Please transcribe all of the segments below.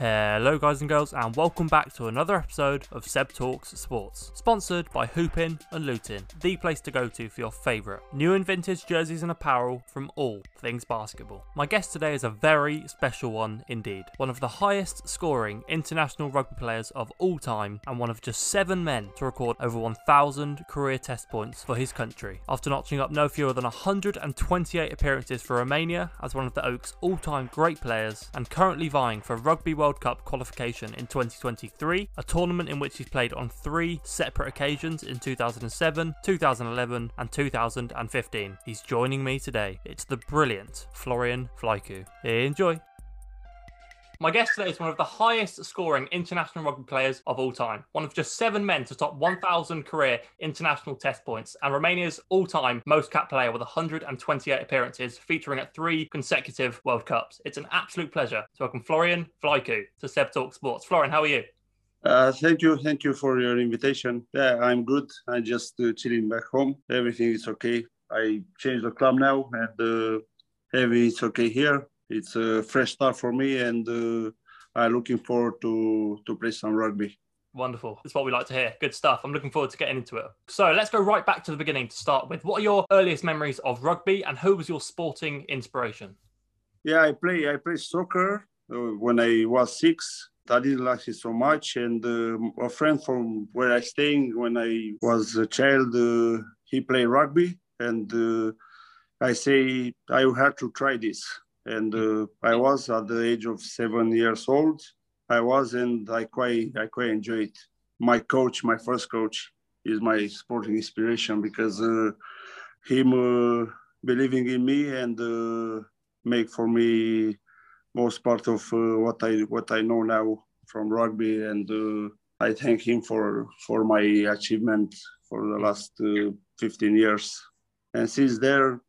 Hello, guys and girls, and welcome back to another episode of Seb Talks Sports, sponsored by Hoopin and Lutin, the place to go to for your favourite new and vintage jerseys and apparel from all things basketball. My guest today is a very special one indeed, one of the highest scoring international rugby players of all time, and one of just seven men to record over 1,000 career test points for his country, after notching up no fewer than 128 appearances for Romania as one of the Oaks all time great players, and currently vying for Rugby World Cup qualification in 2023, a tournament in which he's played on three separate occasions in 2007, 2011, and 2015. He's joining me today. It's the brilliant Florian Vlaicu. Enjoy. My guest today is one of the highest scoring international rugby players of all time, one of just seven men to top 1,000 career international test points, and Romania's all time most cap player with 128 appearances, featuring at three consecutive World Cups. It's an absolute pleasure to welcome Florian Vlaicu to Seb Talk Sports. Florian, how are you? Uh, thank you, thank you for your invitation. Yeah, I'm good. I'm just uh, chilling back home. Everything is okay. I changed the club now, and uh, everything is okay here it's a fresh start for me, and uh, I'm looking forward to to play some rugby. Wonderful. That's what we like to hear. Good stuff. I'm looking forward to getting into it. So let's go right back to the beginning to start with. What are your earliest memories of rugby, and who was your sporting inspiration? Yeah, I play I play soccer uh, when I was six. I didn't like it so much, and uh, a friend from where I staying when I was a child, uh, he played rugby, and uh, I say I have to try this and uh, I was at the age of seven years old. I was, and I quite, I quite enjoyed. My coach, my first coach, is my sporting inspiration because uh, him uh, believing in me and uh, make for me most part of uh, what I what I know now from rugby, and uh, I thank him for for my achievement for the last 15 years. And since there,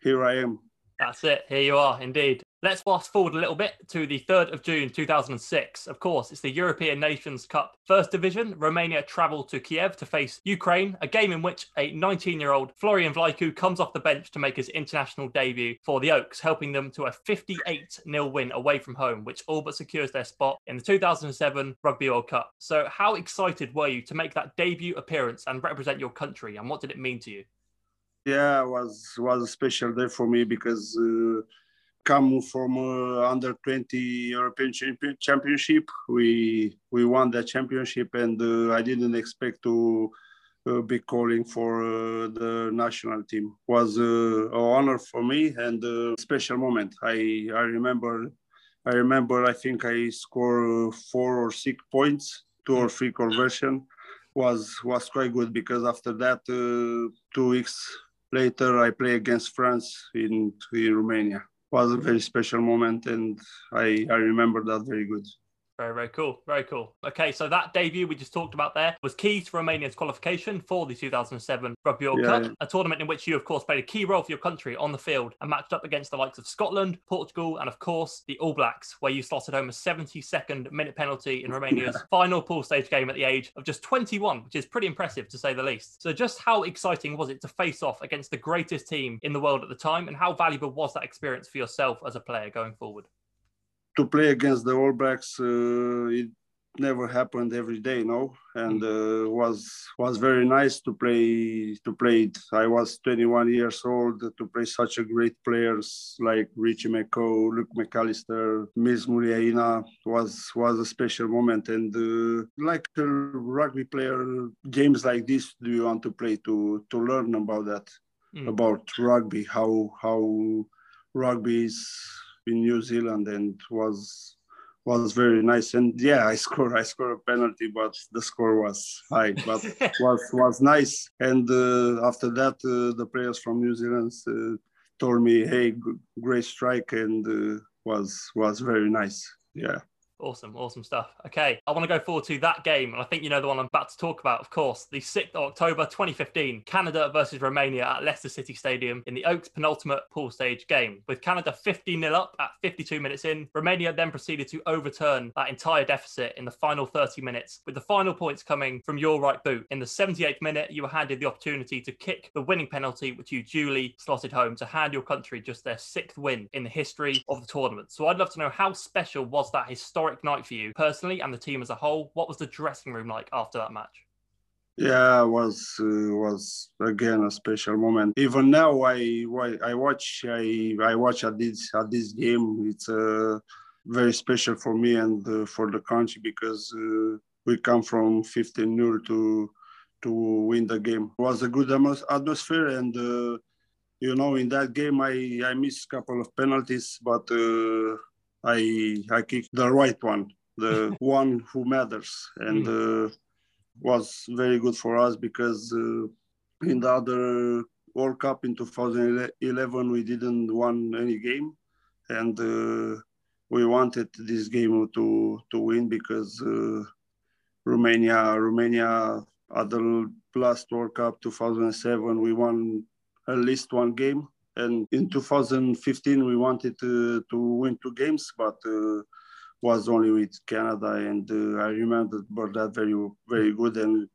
here I am that's it. Here you are, indeed. Let's fast forward a little bit to the 3rd of June 2006. Of course, it's the European Nations Cup First Division. Romania travel to Kiev to face Ukraine, a game in which a 19 year old Florian Vlaicu comes off the bench to make his international debut for the Oaks, helping them to a 58 0 win away from home, which all but secures their spot in the 2007 Rugby World Cup. So, how excited were you to make that debut appearance and represent your country, and what did it mean to you? Yeah, was was a special day for me because uh, come from uh, under 20 European Championship, we we won the championship, and uh, I didn't expect to uh, be calling for uh, the national team. Was uh, an honor for me and a special moment. I I remember. I remember. I think I scored four or six points, two or three conversion was was quite good because after that uh, two weeks later I play against France in, in Romania. It was a very special moment and I, I remember that very good. Very, very cool. Very cool. Okay, so that debut we just talked about there was key to Romania's qualification for the 2007 Rugby World yeah, Cup, yeah. a tournament in which you, of course, played a key role for your country on the field and matched up against the likes of Scotland, Portugal, and, of course, the All Blacks, where you slotted home a 72nd minute penalty in Romania's final pool stage game at the age of just 21, which is pretty impressive to say the least. So, just how exciting was it to face off against the greatest team in the world at the time, and how valuable was that experience for yourself as a player going forward? To play against the All Blacks, uh, it never happened every day, know, and mm. uh, was was very nice to play to play it. I was 21 years old to play such a great players like Richie McCaw, Luke McAlister, Mils Muliaina was was a special moment. And uh, like a rugby player, games like this, do you want to play to to learn about that, mm. about rugby, how how rugby is in New Zealand and was was very nice. And yeah, I scored I scored a penalty, but the score was high, but was was nice. And uh, after that, uh, the players from New Zealand uh, told me, "Hey, great strike," and uh, was was very nice. Yeah. Awesome, awesome stuff. Okay, I want to go forward to that game, and I think you know the one I'm about to talk about, of course, the 6th of October 2015, Canada versus Romania at Leicester City Stadium in the Oaks penultimate pool stage game. With Canada 50 0 up at 52 minutes in, Romania then proceeded to overturn that entire deficit in the final 30 minutes, with the final points coming from your right boot. In the 78th minute, you were handed the opportunity to kick the winning penalty, which you duly slotted home to hand your country just their sixth win in the history of the tournament. So I'd love to know how special was that historic historic night for you personally and the team as a whole. What was the dressing room like after that match? Yeah, was uh, was again a special moment. Even now, I I watch I I watch at this at this game. It's uh, very special for me and uh, for the country because uh, we come from 15 0 to to win the game. It was a good atmosphere and. Uh, you know, in that game, I, I missed a couple of penalties, but uh, I I kicked the right one, the one who matters, and mm. uh, was very good for us because uh, in the other World Cup in 2011 we didn't won any game, and uh, we wanted this game to to win because uh, Romania Romania at the last World Cup 2007 we won at least one game, and in 2015 we wanted to, to win two games, but uh, was only with Canada, and uh, I remember that very very good. And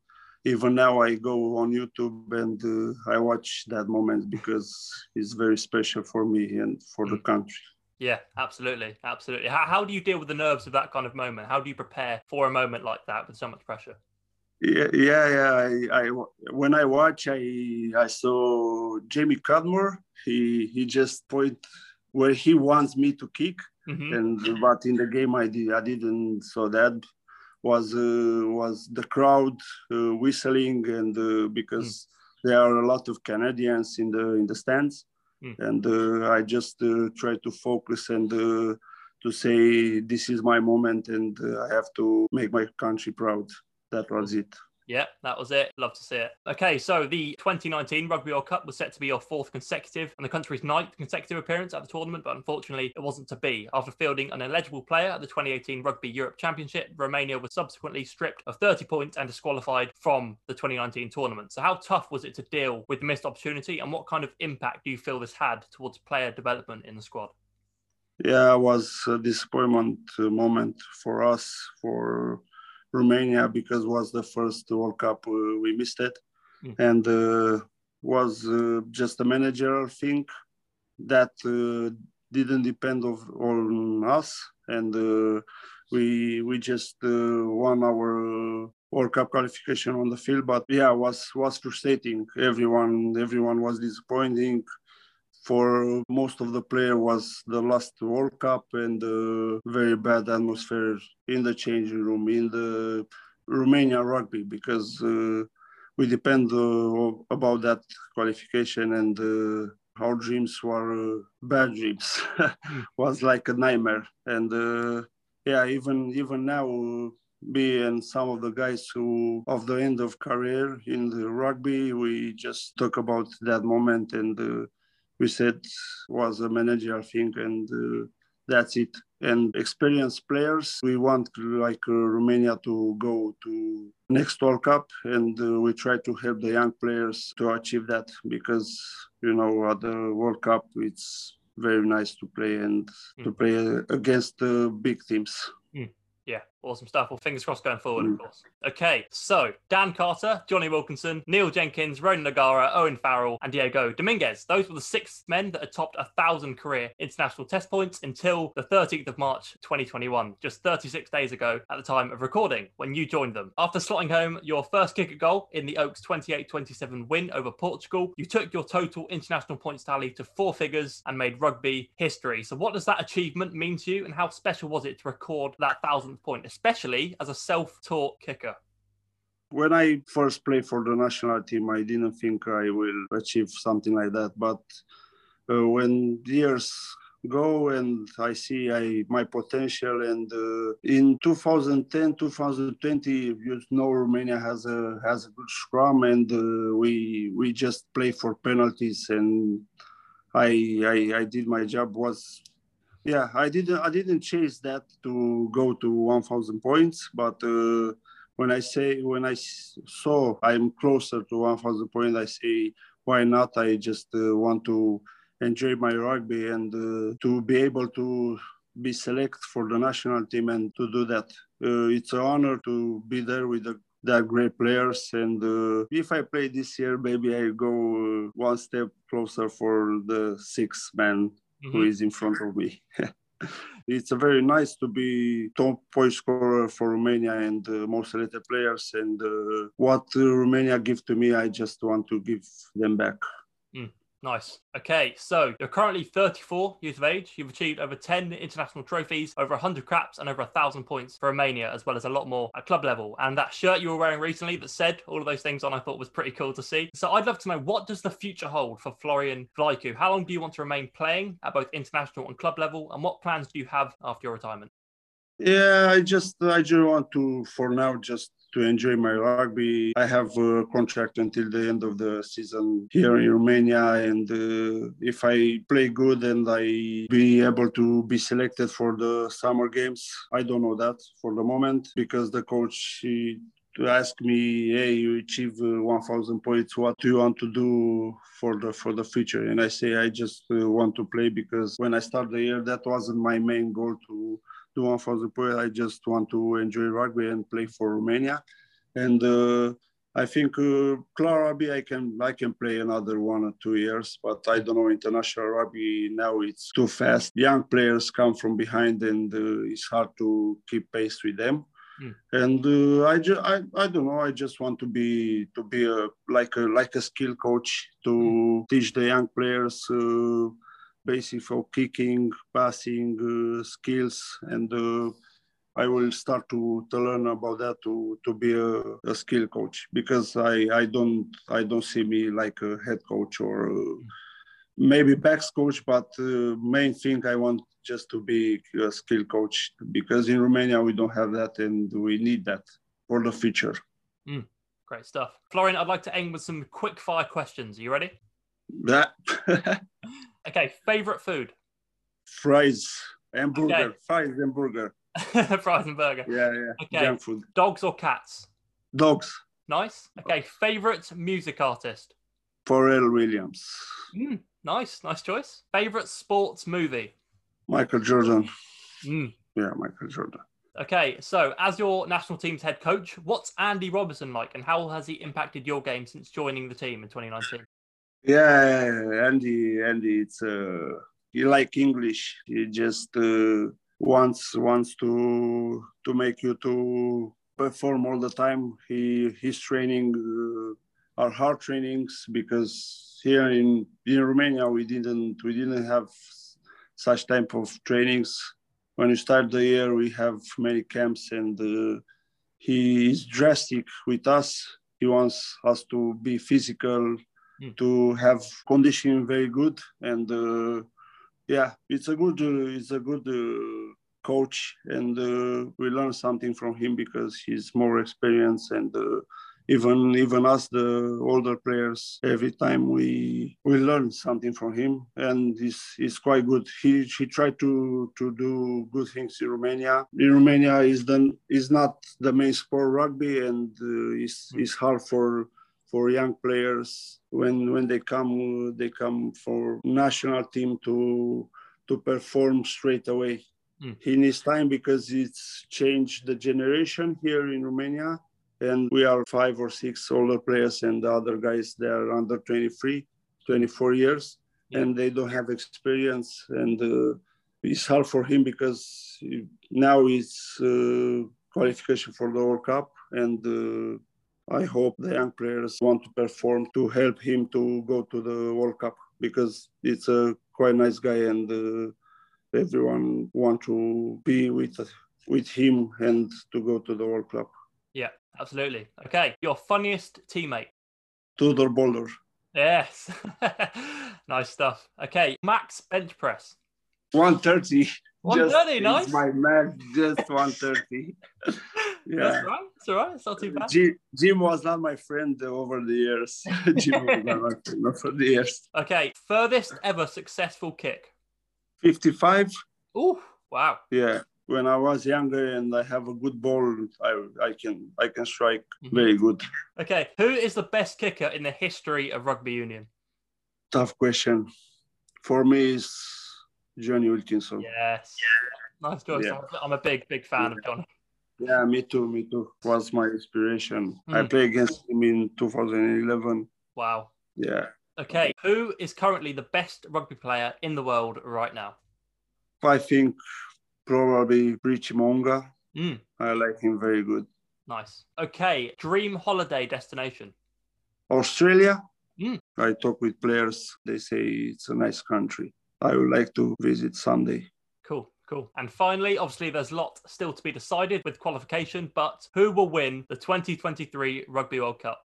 even now, I go on YouTube and uh, I watch that moment because it's very special for me and for the mm. country. Yeah, absolutely, absolutely. How, how do you deal with the nerves of that kind of moment? How do you prepare for a moment like that with so much pressure? Yeah, yeah, yeah. I, I when I watch, I I saw Jamie Cudmore. He he just point where he wants me to kick, Mm-hmm. And but in the game I did I didn't so that was uh, was the crowd uh, whistling and uh, because mm. there are a lot of Canadians in the in the stands mm. and uh, I just uh, try to focus and uh, to say this is my moment and I have to make my country proud. That was it. Yeah, that was it. Love to see it. Okay, so the 2019 Rugby World Cup was set to be your fourth consecutive and the country's ninth consecutive appearance at the tournament, but unfortunately it wasn't to be. After fielding an eligible player at the 2018 Rugby Europe Championship, Romania was subsequently stripped of 30 points and disqualified from the 2019 tournament. So, how tough was it to deal with the missed opportunity, and what kind of impact do you feel this had towards player development in the squad? Yeah, it was a disappointment moment for us, for Romania because was the first World Cup uh, we missed it, mm. and uh, was uh, just a managerial thing that didn't depend of, on us, and we we just won our World Cup qualification on the field. But yeah, was was frustrating. Everyone everyone was disappointing for most of the player was the last World Cup and uh, very bad atmosphere in the changing room in the Romania rugby because uh, we depend uh, about that qualification and uh, our dreams were uh, bad dreams. Was like a nightmare. And uh, yeah even even now me and some of the guys who of the end of career in the rugby we just talk about that moment and we said was a managerial thing and uh, that's it and experienced players we want like uh, romania to go to next world cup and uh, we try to help the young players to achieve that because you know at the world cup it's very nice to play and mm. to play against the big teams mm. yeah Awesome stuff. Well, fingers crossed going forward, of mm. course. Okay, so Dan Carter, Jonny Wilkinson, Neil Jenkins, Ronan O'Gara, Owen Farrell, and Diego Dominguez. Those were the six men that had topped a thousand career international test points until the 13th of March 2021, just 36 days ago at the time of recording, when you joined them. After slotting home your first kick at goal in the Oaks 28 27 win over Portugal, you took your total international points tally to four figures and made rugby history. So, what does that achievement mean to you, and how special was it to record that thousandth point? Especially as a self-taught kicker? When I first played for the national team, I didn't think I will achieve something like that. But uh, when years go and I see I, my potential. And uh, in 2010, 2020, you know, Romania has a has a good scrum, and uh, we we just play for penalties. And I, I I did my job was yeah i didn't i didn't chase that to go to 1000 points but uh, when i say when i saw i'm closer to 1000 points i say why not? I just uh, want to enjoy my rugby and uh, to be able to be selected for the national team and to do that. Uh, it's an honor to be there with the great players and uh, if i play this year maybe i go uh, one step closer for the six man mm-hmm. who is in front of me. it's a very nice to be top point scorer for Romania and uh, most selected players. And uh, what Romania give to me, I just want to give them back. Nice. Okay, so you're currently 34 years of age. You've achieved over 10 international trophies, over 100 caps, and over 1,000 points for Romania, as well as a lot more at club level. And that shirt you were wearing recently that said all of those things on, I thought was pretty cool to see. So I'd love to know what does the future hold for Florian Vlaicu? How long do you want to remain playing at both international and club level? And what plans do you have after your retirement? Yeah, I just I just want to for now just to enjoy my rugby. I have a contract until the end of the season here in Romania, and uh, if I play good and I be able to be selected for the summer games, I don't know that for the moment because the coach he, to ask me, "Hey, you achieve uh, 1,000 points. What do you want to do for the for the future?" And I say, "I just uh, want to play because when I start the year, that wasn't my main goal to do 1,000 points. I just want to enjoy rugby and play for Romania." And uh, I think uh, club rugby, I can I can play another one or two years, but I don't know international rugby now. It's too fast. Young players come from behind, and uh, it's hard to keep pace with them. Mm. And uh, I, ju- I I don't know. I just want to be to be a like a like a skill coach to mm. teach the young players uh, basic for kicking, passing uh, skills, and uh, I will start to, to learn about that to, to be a, a skill coach because I, I don't I don't see me like a head coach or uh, maybe backs coach, but uh, main thing I want just to be a skill coach because in Romania we don't have that and we need that for the future. Mm, great stuff. Florian, I'd like to end with some quick fire questions. Are you ready? That. okay, favorite food? Fries and burger. Okay. Fries and burger. Fries and burger. Yeah, yeah. Okay. Junk food. Dogs or cats? Dogs. Nice. Okay, favorite music artist? Pharrell Williams. Mm, nice, nice choice. Favorite sports movie? Michael Jordan. Mm. Yeah, Michael Jordan. Okay, so as your national team's head coach, what's Andy Robertson like, and how has he impacted your game since joining the team in 2019? Yeah, Andy, Andy, it's uh, he like English. He just uh, wants wants to to make you to perform all the time. He his training uh, are hard trainings because here in in Romania we didn't we didn't have such type of trainings. When you start the year, we have many camps, and uh, he is drastic with us. He wants us to be physical, mm. to have condition very good, and uh, yeah, it's a good uh, it's a good uh, coach, and uh, we learn something from him because he's more experienced and even even us the older players every time we we learn something from him and he's, he's quite good. He he tried to to do good things in romania. In romania is the is not the main sport rugby and uh, it's, it's hard for for young players when when they come they come for national team to to perform straight away. Mm. He needs time because it's changed the generation here in Romania, and we are five or six older players, and the other guys they are under 23, 24 years, yeah. and they don't have experience, and uh, it's hard for him because now it's uh, qualification for the World Cup, and uh, I hope the young players want to perform to help him to go to the World Cup because it's a quite nice guy and uh, everyone want to be with with him and to go to the World Cup. Yeah, absolutely. Okay, your funniest teammate? Tudor Boldor. Yes, nice stuff. Okay, max bench press. 130. 130, nice. My max, just 130. yeah. That's right. It's all right. It's not too bad. gym was not my friend over the years. gym was not my friend over the years. Okay. Furthest ever successful kick? 55. Oh, wow. Yeah. When I was younger and I have a good ball, I, I can I can strike mm-hmm. very good. Okay. Who is the best kicker in the history of rugby union? Tough question. For me, is Jonny Wilkinson. Yes. Yeah. Nice choice. Yeah. I'm a big, big fan yeah. of Jonny. Yeah, me too. Me too. Was my inspiration. Mm. I hmm. played against him in 2011. Wow. Yeah. Okay. Who is currently the best rugby player in the world right now? I think probably Richie Mo'unga. Mm, I like him very good. nice. Okay, dream holiday destination. Australia. Mm. I talk with players. They say it's a nice country. I would like to visit someday. Cool, cool. And finally, obviously, there's a lot still to be decided with qualification, but who will win the 2023 Rugby World Cup?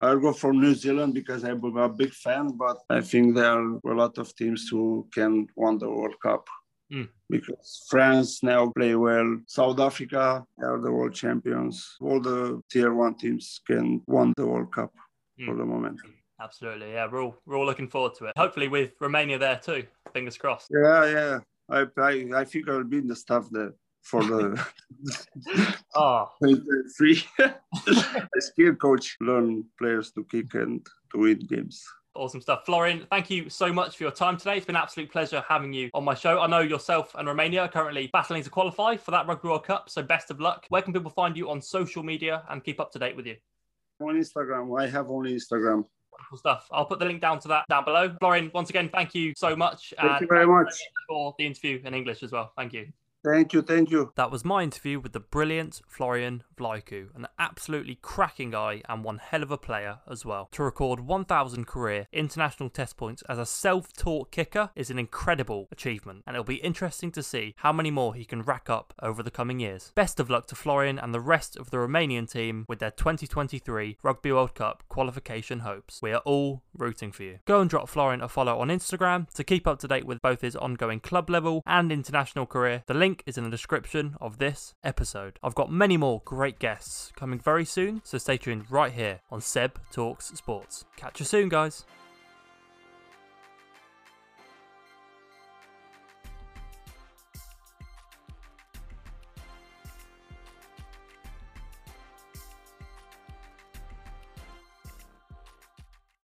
I'll go for New Zealand because I'm a big fan, but I think there are a lot of teams who can win the World Cup. Mm. Because France now play well. South Africa are the world champions. All the tier one teams can win the World Cup for Mm. the moment. Absolutely, yeah. We're all we're all looking forward to it. Hopefully, with Romania there too. Fingers crossed. Yeah, yeah. I I, I think I'll be in the staff there for the Oh, free. a skill coach learn players to kick and to win games. awesome stuff. Florian, thank you so much for your time today. It's been an absolute pleasure having you on my show. I know yourself and Romania are currently battling to qualify for that Rugby World Cup, so best of luck. Where can people find you on social media and keep up to date with you? On Instagram, I have only Instagram. Wonderful stuff. I'll put the link down to that down below. Florian, once again, thank you so much. Thank and you very much. for the interview in English as well. Thank you. Thank you, thank you. That was my interview with the brilliant Florian Vlaicu, an absolutely cracking guy and one hell of a player as well. To record 1,000 career international test points as a self taught kicker is an incredible achievement, and it'll be interesting to see how many more he can rack up over the coming years. Best of luck to Florian and the rest of the Romanian team with their 2023 Rugby World Cup qualification hopes. We are all rooting for you. Go and drop Florian a follow on Instagram to keep up to date with both his ongoing club level and international career. The link is in the description of this episode. I've got many more great guests coming very soon, so stay tuned right here on Seb Talks Sports. Catch you soon, guys.